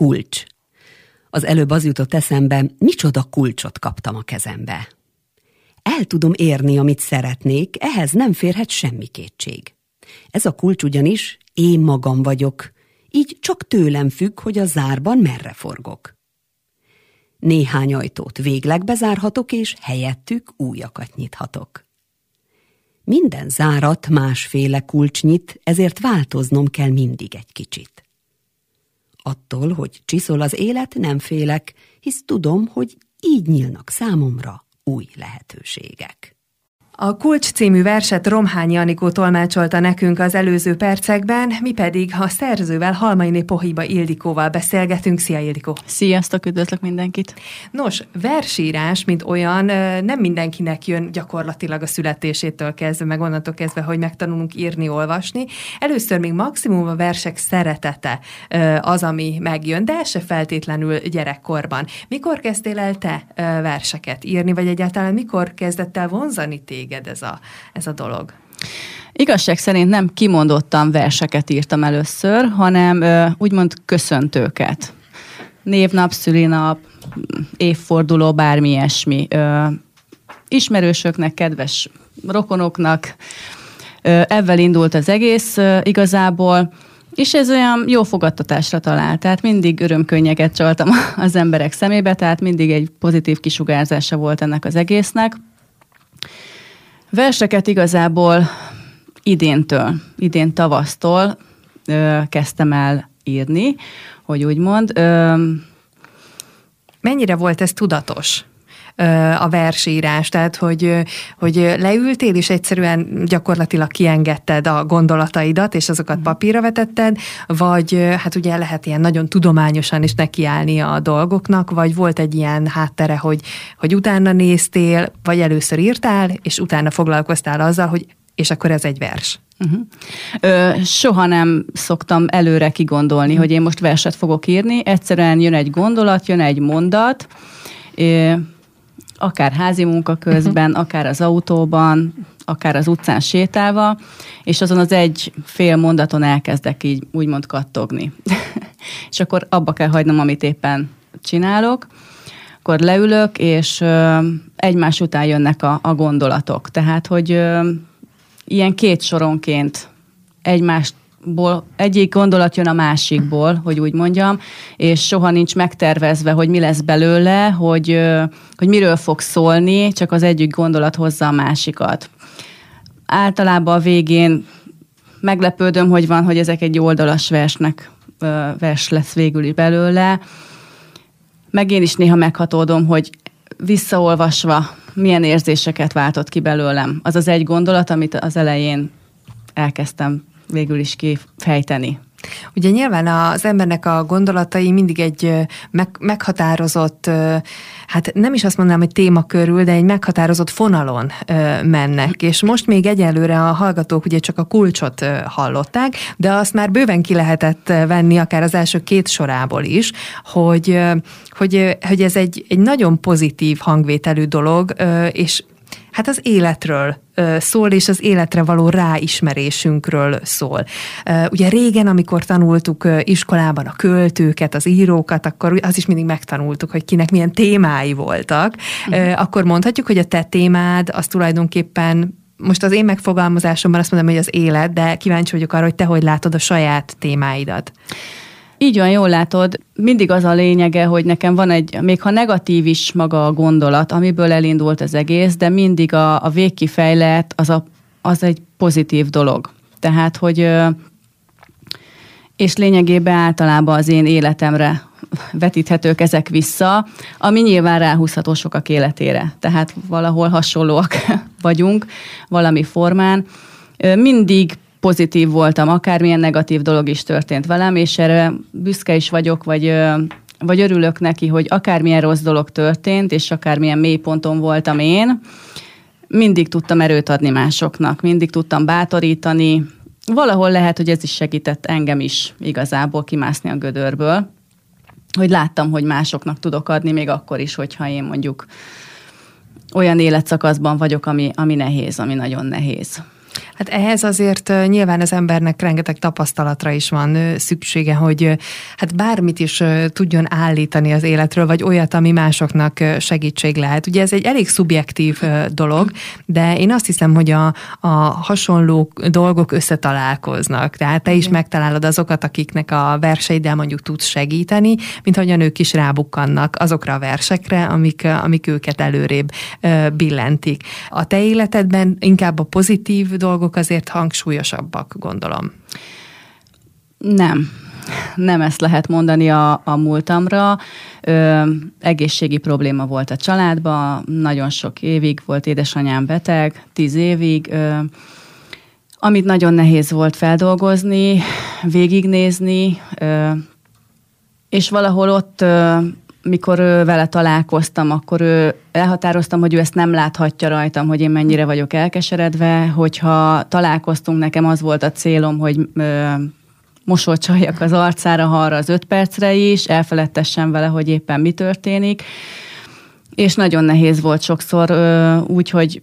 Kulcs. Az előbb az jutott eszembe, micsoda kulcsot kaptam a kezembe. El tudom érni, amit szeretnék, ehhez nem férhet semmi kétség. Ez a kulcs ugyanis én magam vagyok, így csak tőlem függ, hogy a zárban merre forgok. Néhány ajtót végleg bezárhatok, és helyettük újakat nyithatok. Minden zárat másféle kulcs nyit, ezért változnom kell mindig egy kicsit. Attól, hogy csiszol az élet, nem félek, hisz tudom, hogy így nyílnak számomra új lehetőségek. A Kulcs című verset Romhányi Anikó tolmácsolta nekünk az előző percekben, mi pedig a szerzővel Halmaini Pohiba Ildikóval beszélgetünk. Szia Ildikó! Sziasztok, üdvözlök mindenkit! Nos, versírás, mint olyan, nem mindenkinek jön gyakorlatilag a születésétől kezdve, meg onnantól kezdve, hogy megtanulunk írni, olvasni. Először még maximum a versek szeretete az, ami megjön, de se feltétlenül gyerekkorban. Mikor kezdtél el te verseket írni, vagy egyáltalán mikor kezdett el vonzani téged? Téged ez a, ez a dolog? Igazság szerint nem kimondottan verseket írtam először, hanem úgymond köszöntőket. Névnap, szülinap, évforduló, bármi ilyesmi. Ismerősöknek, kedves rokonoknak. Ezzel indult az egész igazából, és ez olyan jó fogadtatásra talált, tehát mindig örömkönnyeget csaltam az emberek szemébe, tehát mindig egy pozitív kisugárzása volt ennek az egésznek. Verseket igazából idéntől, idén tavasztól ö, kezdtem el írni, hogy úgy mond. Ö, Mennyire volt ez tudatos? A versírás, tehát hogy, hogy leültél, és egyszerűen gyakorlatilag kiengedted a gondolataidat, és azokat mhm. papírra vetetted, vagy hát ugye lehet ilyen nagyon tudományosan is nekiállni a dolgoknak, vagy volt egy ilyen háttere, hogy, hogy utána néztél, vagy először írtál, és utána foglalkoztál azzal, hogy és akkor ez egy vers. Uh-huh. Ö, soha nem szoktam előre kigondolni, uh-huh. hogy én most verset fogok írni. Egyszerűen jön egy gondolat, jön egy mondat, akár házi munka közben, uh-huh. akár az autóban, akár az utcán sétálva, és azon az egy fél mondaton elkezdek így úgymond kattogni. és akkor abba kell hagynom, amit éppen csinálok, akkor leülök, és ö, egymás után jönnek a, a gondolatok. Tehát, hogy ö, ilyen két soronként egymást ból, egyik gondolat jön a másikból, hogy úgy mondjam, és soha nincs megtervezve, hogy mi lesz belőle, hogy, hogy miről fog szólni, csak az egyik gondolat hozza a másikat. Általában a végén meglepődöm, hogy van, hogy ezek egy oldalas versnek, vers lesz végül is belőle. Meg én is néha meghatódom, hogy visszaolvasva milyen érzéseket váltott ki belőlem. Az az egy gondolat, amit az elején elkezdtem végül is kifejteni. Ugye nyilván az embernek a gondolatai mindig egy meg, meghatározott, hát nem is azt mondanám, hogy téma körül, de egy meghatározott fonalon mennek. És most még egyelőre a hallgatók ugye csak a kulcsot hallották, de azt már bőven ki lehetett venni akár az első két sorából is, hogy, hogy, hogy ez egy, egy nagyon pozitív hangvételű dolog, és hát az életről szól, és az életre való ráismerésünkről szól. Ugye régen, amikor tanultuk iskolában a költőket, az írókat, akkor az is mindig megtanultuk, hogy kinek milyen témái voltak. Uh-huh. Akkor mondhatjuk, hogy a te témád az tulajdonképpen most az én megfogalmazásomban azt mondom, hogy az élet, de kíváncsi vagyok arra, hogy te hogy látod a saját témáidat. Így van, jól látod. Mindig az a lényege, hogy nekem van egy, még ha negatív is maga a gondolat, amiből elindult az egész, de mindig a, a végkifejlet az, a, az egy pozitív dolog. Tehát, hogy és lényegében általában az én életemre vetíthetők ezek vissza, ami nyilván ráhúzható sokak életére. Tehát valahol hasonlóak vagyunk valami formán. Mindig pozitív voltam, akármilyen negatív dolog is történt velem, és erre büszke is vagyok, vagy, vagy örülök neki, hogy akármilyen rossz dolog történt, és akármilyen mélyponton voltam én, mindig tudtam erőt adni másoknak, mindig tudtam bátorítani. Valahol lehet, hogy ez is segített engem is igazából kimászni a gödörből, hogy láttam, hogy másoknak tudok adni, még akkor is, hogyha én mondjuk olyan életszakaszban vagyok, ami, ami nehéz, ami nagyon nehéz. Hát ehhez azért nyilván az embernek rengeteg tapasztalatra is van szüksége, hogy hát bármit is tudjon állítani az életről, vagy olyat, ami másoknak segítség lehet. Ugye ez egy elég szubjektív dolog, de én azt hiszem, hogy a, a hasonló dolgok összetalálkoznak. Tehát te is megtalálod azokat, akiknek a verseiddel mondjuk tudsz segíteni, mint hogyan ők is rábukkannak azokra a versekre, amik, amik őket előrébb billentik. A te életedben inkább a pozitív dolgok azért hangsúlyosabbak, gondolom. Nem. Nem ezt lehet mondani a, a múltamra. Ö, egészségi probléma volt a családban, nagyon sok évig volt édesanyám beteg, tíz évig. Ö, amit nagyon nehéz volt feldolgozni, végignézni, ö, és valahol ott mikor vele találkoztam, akkor elhatároztam, hogy ő ezt nem láthatja rajtam, hogy én mennyire vagyok elkeseredve, hogyha találkoztunk, nekem az volt a célom, hogy ö, mosolcsaljak az arcára, ha arra az öt percre is, elfeledtessem vele, hogy éppen mi történik. És nagyon nehéz volt sokszor, úgy, hogy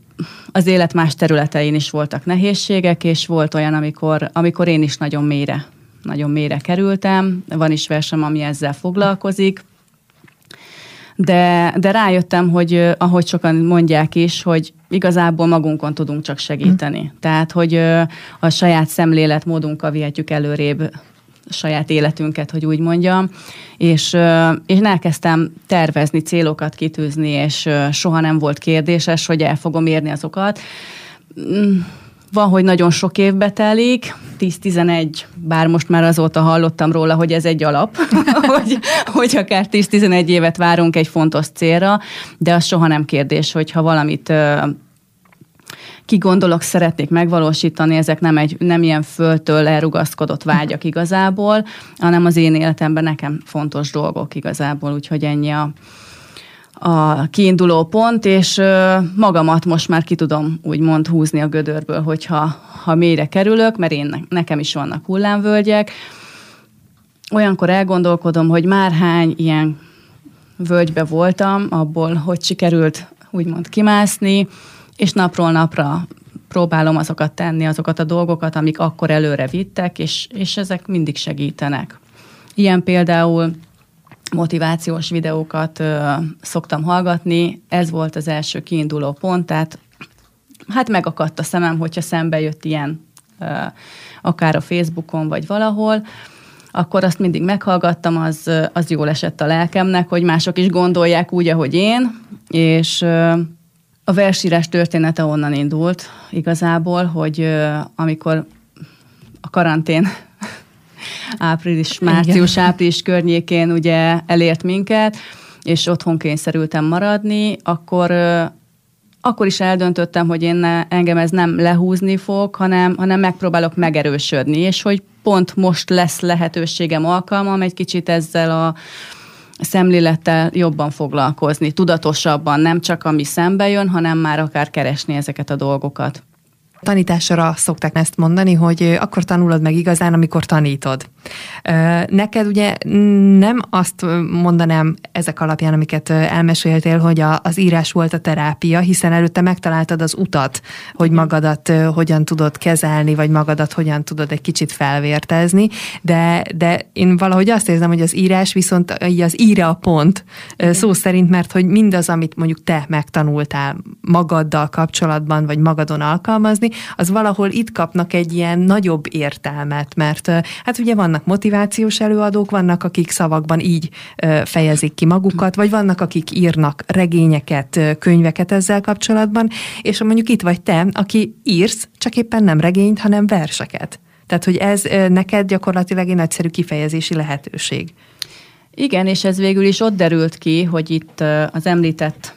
az élet más területein is voltak nehézségek, és volt olyan, amikor, amikor én is nagyon mélyre, nagyon mélyre kerültem. Van is versem, ami ezzel foglalkozik de, de rájöttem, hogy ahogy sokan mondják is, hogy igazából magunkon tudunk csak segíteni. Mm. Tehát, hogy a saját szemléletmódunkkal vihetjük előrébb a saját életünket, hogy úgy mondjam, és, és elkezdtem tervezni, célokat kitűzni, és soha nem volt kérdéses, hogy el fogom érni azokat mm, van, hogy nagyon sok évbe telik, 10-11, bár most már azóta hallottam róla, hogy ez egy alap, hogy, hogy akár 10-11 évet várunk egy fontos célra, de az soha nem kérdés, hogyha valamit kigondolok, szeretnék megvalósítani, ezek nem, egy, nem ilyen föltől elrugaszkodott vágyak igazából, hanem az én életemben nekem fontos dolgok igazából, úgyhogy ennyi a, a kiinduló pont, és magamat most már ki tudom úgymond húzni a gödörből, hogyha ha mélyre kerülök, mert én, nekem is vannak hullámvölgyek. Olyankor elgondolkodom, hogy már hány ilyen völgybe voltam, abból, hogy sikerült úgymond kimászni, és napról napra próbálom azokat tenni, azokat a dolgokat, amik akkor előre vittek, és, és ezek mindig segítenek. Ilyen például motivációs videókat ö, szoktam hallgatni, ez volt az első kiinduló pont, tehát hát megakadt a szemem, hogyha szembe jött ilyen ö, akár a Facebookon, vagy valahol, akkor azt mindig meghallgattam, az, az jól esett a lelkemnek, hogy mások is gondolják úgy, ahogy én, és ö, a versírás története onnan indult igazából, hogy ö, amikor a karantén április, március, április környékén ugye elért minket, és otthon kényszerültem maradni, akkor akkor is eldöntöttem, hogy én ne, engem ez nem lehúzni fog, hanem, hanem megpróbálok megerősödni, és hogy pont most lesz lehetőségem, alkalmam egy kicsit ezzel a szemlélettel jobban foglalkozni, tudatosabban, nem csak ami szembe jön, hanem már akár keresni ezeket a dolgokat. Tanításra szokták ezt mondani, hogy akkor tanulod meg igazán, amikor tanítod. Neked ugye nem azt mondanám ezek alapján, amiket elmeséltél, hogy a, az írás volt a terápia, hiszen előtte megtaláltad az utat, hogy magadat hogyan tudod kezelni, vagy magadat hogyan tudod egy kicsit felvértezni, de, de én valahogy azt érzem, hogy az írás viszont az íre a pont Igen. szó szerint, mert hogy mindaz, amit mondjuk te megtanultál magaddal kapcsolatban, vagy magadon alkalmazni, az valahol itt kapnak egy ilyen nagyobb értelmet, mert hát ugye vannak motivációs előadók, vannak, akik szavakban így fejezik ki magukat, vagy vannak, akik írnak regényeket, könyveket ezzel kapcsolatban, és mondjuk itt vagy te, aki írsz, csak éppen nem regényt, hanem verseket. Tehát, hogy ez neked gyakorlatilag egy nagyszerű kifejezési lehetőség. Igen, és ez végül is ott derült ki, hogy itt az említett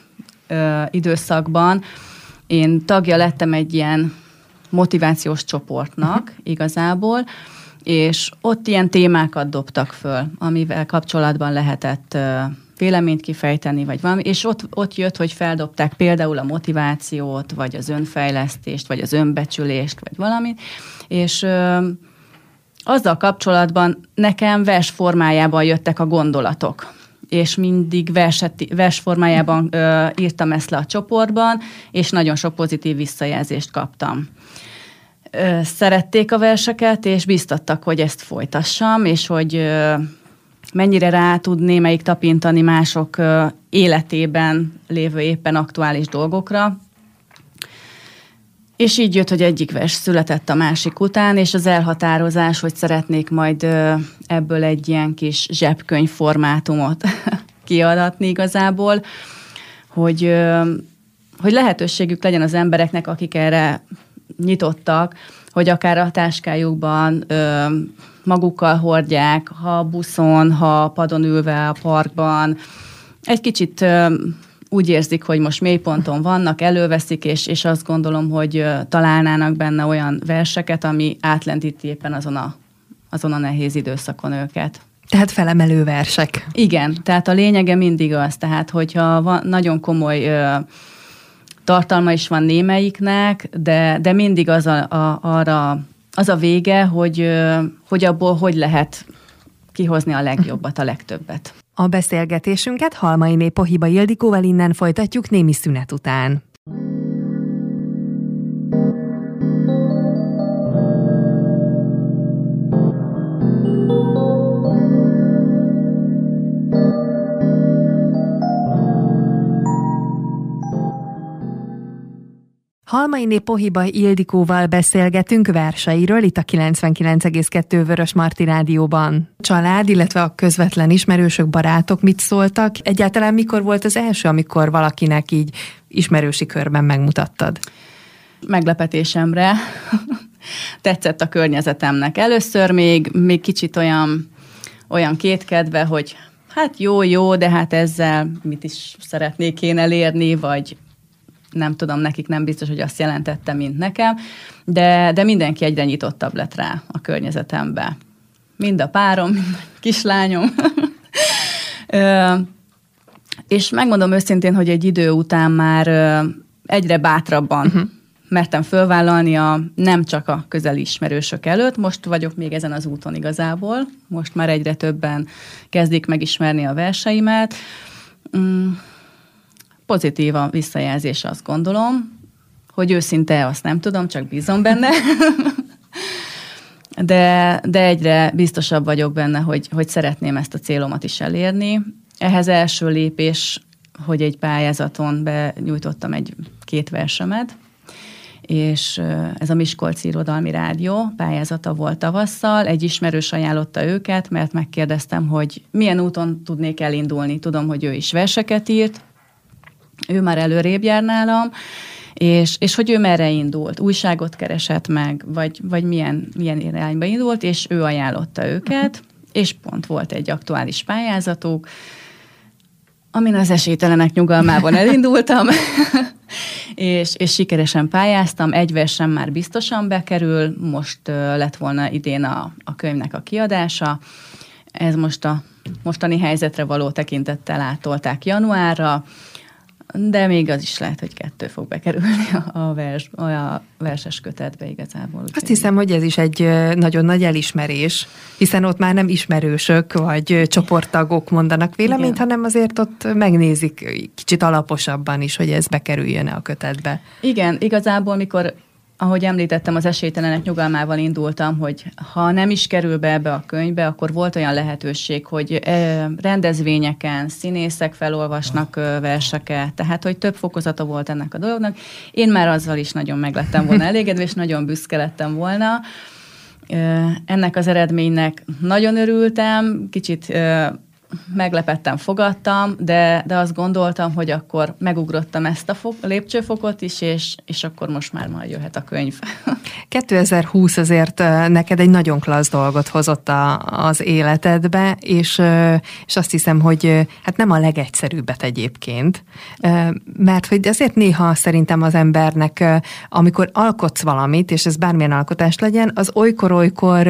időszakban én tagja lettem egy ilyen motivációs csoportnak uh-huh. igazából, és ott ilyen témákat dobtak föl, amivel kapcsolatban lehetett véleményt kifejteni, vagy valami, és ott, ott jött, hogy feldobták például a motivációt, vagy az önfejlesztést, vagy az önbecsülést, vagy valamit, és ö, azzal kapcsolatban nekem vers formájában jöttek a gondolatok és mindig verset, vers formájában ö, írtam ezt le a csoportban, és nagyon sok pozitív visszajelzést kaptam. szerették a verseket, és biztattak, hogy ezt folytassam, és hogy mennyire rá tud némelyik tapintani mások életében lévő éppen aktuális dolgokra. És így jött, hogy egyik vers született a másik után, és az elhatározás, hogy szeretnék majd ebből egy ilyen kis zsebkönyv formátumot kiadatni igazából, hogy, hogy lehetőségük legyen az embereknek, akik erre nyitottak, hogy akár a táskájukban magukkal hordják, ha buszon, ha padon ülve a parkban, egy kicsit úgy érzik, hogy most mélyponton vannak, előveszik, és, és azt gondolom, hogy ö, találnának benne olyan verseket, ami átlendíti éppen azon a, azon a nehéz időszakon őket. Tehát felemelő versek. Igen, tehát a lényege mindig az, tehát hogyha van nagyon komoly ö, tartalma is van némelyiknek, de, de mindig az a, a, arra, az a vége, hogy, hogy abból hogy lehet kihozni a legjobbat, a legtöbbet. A beszélgetésünket Halmai Pohiba Ildikóval innen folytatjuk némi szünet után. Halmainé Pohiba Ildikóval beszélgetünk verseiről itt a 99,2 Vörös Marti Rádióban. Család, illetve a közvetlen ismerősök, barátok mit szóltak? Egyáltalán mikor volt az első, amikor valakinek így ismerősi körben megmutattad? Meglepetésemre tetszett a környezetemnek. Először még, még kicsit olyan, olyan kétkedve, hogy hát jó, jó, de hát ezzel mit is szeretnék én elérni, vagy nem tudom, nekik nem biztos, hogy azt jelentette, mint nekem, de, de mindenki egyre nyitottabb lett rá a környezetembe. Mind a párom, mind a kislányom. Ö, és megmondom őszintén, hogy egy idő után már egyre bátrabban uh-huh. mertem fölvállalni a nem csak a közeli ismerősök előtt, most vagyok még ezen az úton igazából, most már egyre többen kezdik megismerni a verseimet. Mm pozitív a visszajelzés, azt gondolom, hogy őszinte, azt nem tudom, csak bízom benne. de, de egyre biztosabb vagyok benne, hogy, hogy szeretném ezt a célomat is elérni. Ehhez első lépés, hogy egy pályázaton benyújtottam egy két versemet, és ez a Miskolci Irodalmi Rádió pályázata volt tavasszal, egy ismerős ajánlotta őket, mert megkérdeztem, hogy milyen úton tudnék elindulni. Tudom, hogy ő is verseket írt, ő már előrébb jár nálam, és, és hogy ő merre indult, újságot keresett meg, vagy, vagy milyen, milyen irányba indult, és ő ajánlotta őket, uh-huh. és pont volt egy aktuális pályázatuk, amin az esélytelenek nyugalmában elindultam, és, és sikeresen pályáztam, egy versem már biztosan bekerül, most uh, lett volna idén a, a könyvnek a kiadása, ez most a mostani helyzetre való tekintettel átolták januárra, de még az is lehet, hogy kettő fog bekerülni a, vers, a verses kötetbe igazából. Azt hiszem, hogy ez is egy nagyon nagy elismerés, hiszen ott már nem ismerősök vagy csoporttagok mondanak véleményt, Igen. hanem azért ott megnézik kicsit alaposabban is, hogy ez bekerüljön a kötetbe. Igen, igazából mikor ahogy említettem, az esélytelenek nyugalmával indultam, hogy ha nem is kerül be ebbe a könyvbe, akkor volt olyan lehetőség, hogy rendezvényeken színészek felolvasnak verseket, tehát hogy több fokozata volt ennek a dolognak. Én már azzal is nagyon meglettem volna elégedve, és nagyon büszke lettem volna. Ennek az eredménynek nagyon örültem, kicsit meglepettem, fogadtam, de, de azt gondoltam, hogy akkor megugrottam ezt a fok, lépcsőfokot is, és, és akkor most már majd jöhet a könyv. 2020 azért neked egy nagyon klassz dolgot hozott a, az életedbe, és, és azt hiszem, hogy hát nem a legegyszerűbbet egyébként, mert hogy azért néha szerintem az embernek, amikor alkotsz valamit, és ez bármilyen alkotás legyen, az olykor-olykor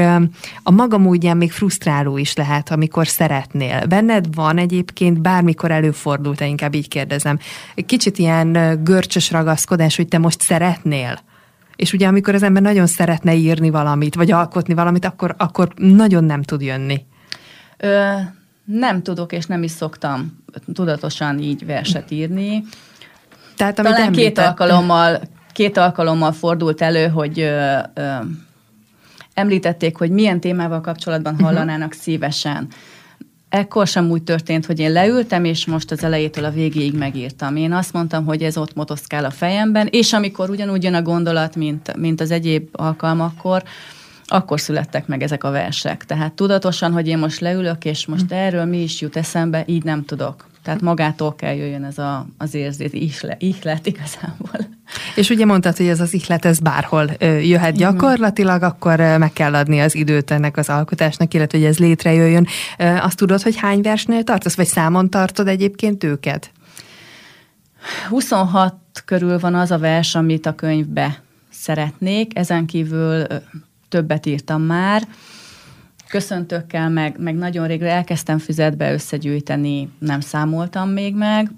a maga módján még frusztráló is lehet, amikor szeretnél Benned van egyébként, bármikor előfordult, inkább így kérdezem, kicsit ilyen görcsös ragaszkodás, hogy te most szeretnél? És ugye amikor az ember nagyon szeretne írni valamit, vagy alkotni valamit, akkor, akkor nagyon nem tud jönni. Ö, nem tudok, és nem is szoktam tudatosan így verset írni. Tehát, amit Talán két alkalommal két alkalommal fordult elő, hogy ö, ö, említették, hogy milyen témával kapcsolatban mhm. hallanának uh-huh. szívesen. Ekkor sem úgy történt, hogy én leültem, és most az elejétől a végéig megírtam. Én azt mondtam, hogy ez ott motoszkál a fejemben, és amikor ugyanúgy jön a gondolat, mint, mint az egyéb alkalmakkor, akkor születtek meg ezek a versek. Tehát tudatosan, hogy én most leülök, és most hm. erről mi is jut eszembe, így nem tudok. Tehát magától kell jöjjön ez a, az érzés, ihle, ihlet igazából. És ugye mondtad, hogy ez az ihlet, ez bárhol jöhet gyakorlatilag, akkor meg kell adni az időt ennek az alkotásnak, illetve hogy ez létrejöjjön. Azt tudod, hogy hány versnél tartasz, vagy számon tartod egyébként őket? 26 körül van az a vers, amit a könyvbe szeretnék, ezen kívül többet írtam már. Köszöntőkkel, meg, meg nagyon régre elkezdtem füzetbe összegyűjteni, nem számoltam még meg.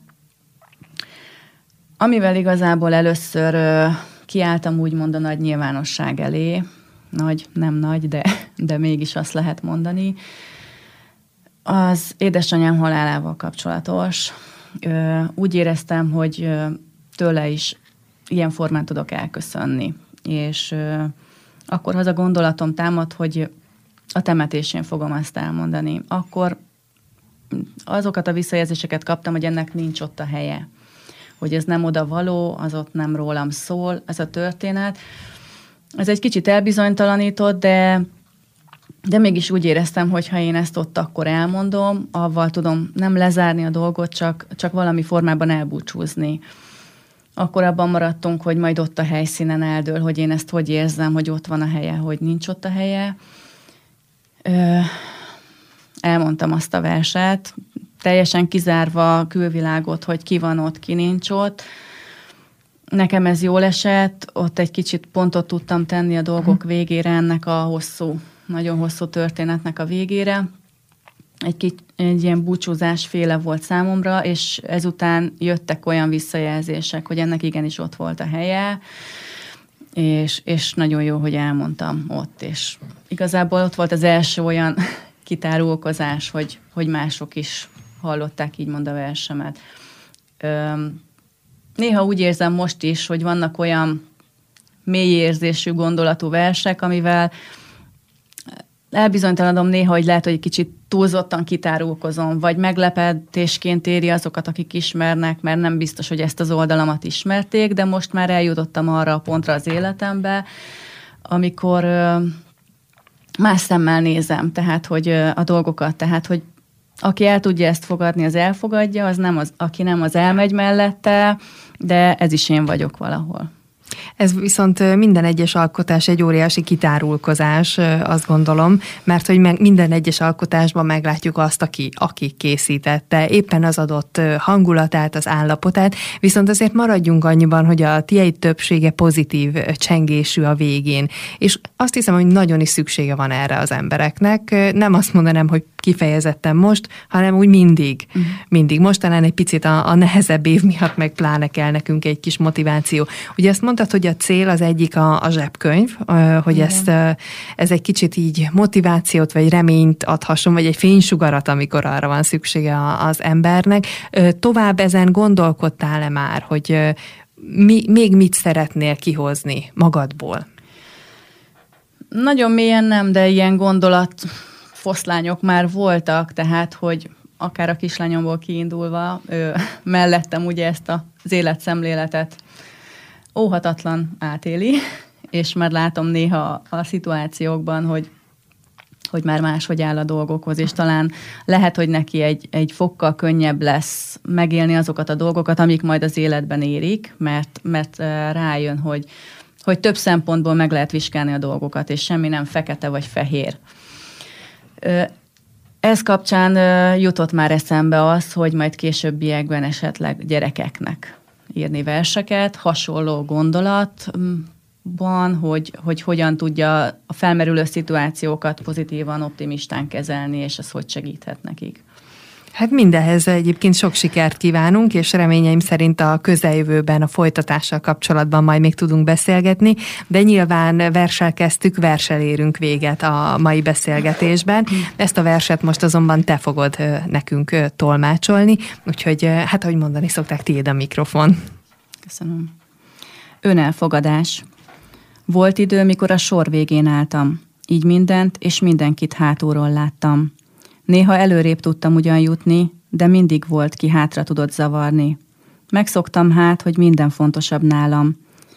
Amivel igazából először ö, kiálltam úgymond a nagy nyilvánosság elé, nagy, nem nagy, de, de mégis azt lehet mondani, az édesanyám halálával kapcsolatos. Ö, úgy éreztem, hogy ö, tőle is ilyen formán tudok elköszönni. És ö, akkor az a gondolatom támad, hogy a temetésén fogom ezt elmondani. Akkor azokat a visszajelzéseket kaptam, hogy ennek nincs ott a helye. Hogy ez nem oda való, az ott nem rólam szól, ez a történet. Ez egy kicsit elbizonytalanított, de de mégis úgy éreztem, hogy ha én ezt ott akkor elmondom, avval tudom nem lezárni a dolgot, csak, csak valami formában elbúcsúzni akkor abban maradtunk, hogy majd ott a helyszínen eldől, hogy én ezt hogy érzem, hogy ott van a helye, hogy nincs ott a helye. Elmondtam azt a verset, teljesen kizárva a külvilágot, hogy ki van ott, ki nincs ott. Nekem ez jól esett, ott egy kicsit pontot tudtam tenni a dolgok mhm. végére ennek a hosszú, nagyon hosszú történetnek a végére egy, kicsit egy ilyen búcsúzás féle volt számomra, és ezután jöttek olyan visszajelzések, hogy ennek igenis ott volt a helye, és, és nagyon jó, hogy elmondtam ott, és igazából ott volt az első olyan kitárulkozás, hogy, hogy mások is hallották így a versemet. Néha úgy érzem most is, hogy vannak olyan mély érzésű gondolatú versek, amivel elbizonytalanodom néha, hogy lehet, hogy egy kicsit túlzottan kitárulkozom, vagy meglepetésként éri azokat, akik ismernek, mert nem biztos, hogy ezt az oldalamat ismerték, de most már eljutottam arra a pontra az életembe, amikor más szemmel nézem, tehát, hogy a dolgokat, tehát, hogy aki el tudja ezt fogadni, az elfogadja, az nem az, aki nem, az elmegy mellette, de ez is én vagyok valahol. Ez viszont minden egyes alkotás egy óriási kitárulkozás, azt gondolom, mert hogy minden egyes alkotásban meglátjuk azt, aki, aki készítette, éppen az adott hangulatát, az állapotát, viszont azért maradjunk annyiban, hogy a tiéd többsége pozitív csengésű a végén, és azt hiszem, hogy nagyon is szüksége van erre az embereknek. Nem azt mondanám, hogy kifejezetten most, hanem úgy mindig. Uh-huh. Mindig. Most talán egy picit a, a nehezebb év miatt meg pláne kell nekünk egy kis motiváció. Ugye azt mondtad, hogy a cél az egyik a, a zsebkönyv, hogy Igen. ezt ez egy kicsit így motivációt vagy reményt adhasson, vagy egy fénysugarat, amikor arra van szüksége az embernek. Tovább ezen gondolkodtál-e már, hogy mi, még mit szeretnél kihozni magadból? Nagyon mélyen nem, de ilyen gondolat foszlányok már voltak, tehát, hogy akár a kislányomból kiindulva, ő, mellettem ugye ezt az életszemléletet óhatatlan átéli, és már látom néha a szituációkban, hogy hogy már máshogy áll a dolgokhoz, és talán lehet, hogy neki egy, egy fokkal könnyebb lesz megélni azokat a dolgokat, amik majd az életben érik, mert, mert rájön, hogy, hogy több szempontból meg lehet vizsgálni a dolgokat, és semmi nem fekete vagy fehér. Ez kapcsán jutott már eszembe az, hogy majd későbbiekben esetleg gyerekeknek írni verseket, hasonló gondolatban, hogy, hogy hogyan tudja a felmerülő szituációkat pozitívan, optimistán kezelni, és ez hogy segíthet nekik. Hát mindenhez egyébként sok sikert kívánunk, és reményeim szerint a közeljövőben a folytatással kapcsolatban majd még tudunk beszélgetni, de nyilván versel kezdtük, versel érünk véget a mai beszélgetésben. Ezt a verset most azonban te fogod nekünk tolmácsolni, úgyhogy hát ahogy mondani szokták, tiéd a mikrofon. Köszönöm. Önelfogadás. Volt idő, mikor a sor végén álltam. Így mindent és mindenkit hátulról láttam. Néha előrébb tudtam ugyan jutni, de mindig volt, ki hátra tudott zavarni. Megszoktam hát, hogy minden fontosabb nálam,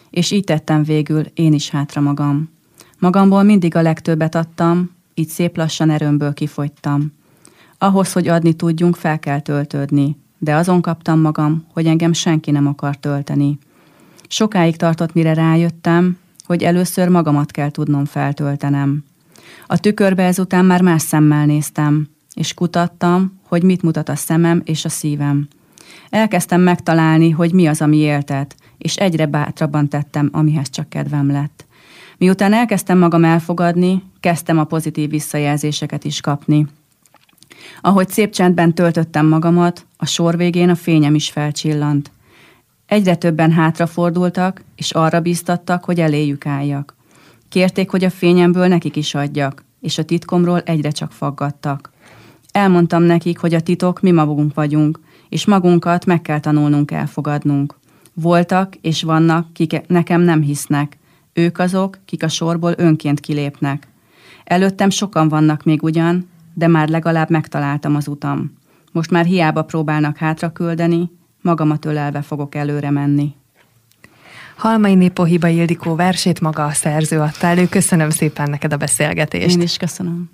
és így tettem végül én is hátra magam. Magamból mindig a legtöbbet adtam, így szép lassan erőmből kifogytam. Ahhoz, hogy adni tudjunk, fel kell töltődni, de azon kaptam magam, hogy engem senki nem akar tölteni. Sokáig tartott, mire rájöttem, hogy először magamat kell tudnom feltöltenem. A tükörbe ezután már más szemmel néztem, és kutattam, hogy mit mutat a szemem és a szívem. Elkezdtem megtalálni, hogy mi az, ami éltet, és egyre bátrabban tettem, amihez csak kedvem lett. Miután elkezdtem magam elfogadni, kezdtem a pozitív visszajelzéseket is kapni. Ahogy szép csendben töltöttem magamat, a sor végén a fényem is felcsillant. Egyre többen hátrafordultak, és arra bíztattak, hogy eléjük álljak. Kérték, hogy a fényemből nekik is adjak, és a titkomról egyre csak faggattak. Elmondtam nekik, hogy a titok mi magunk vagyunk, és magunkat meg kell tanulnunk elfogadnunk. Voltak és vannak, kik nekem nem hisznek. Ők azok, kik a sorból önként kilépnek. Előttem sokan vannak még ugyan, de már legalább megtaláltam az utam. Most már hiába próbálnak hátra küldeni, magamat ölelve fogok előre menni. Halmai Népohiba Ildikó versét maga a szerző adta elő. Köszönöm szépen neked a beszélgetést. Én is köszönöm.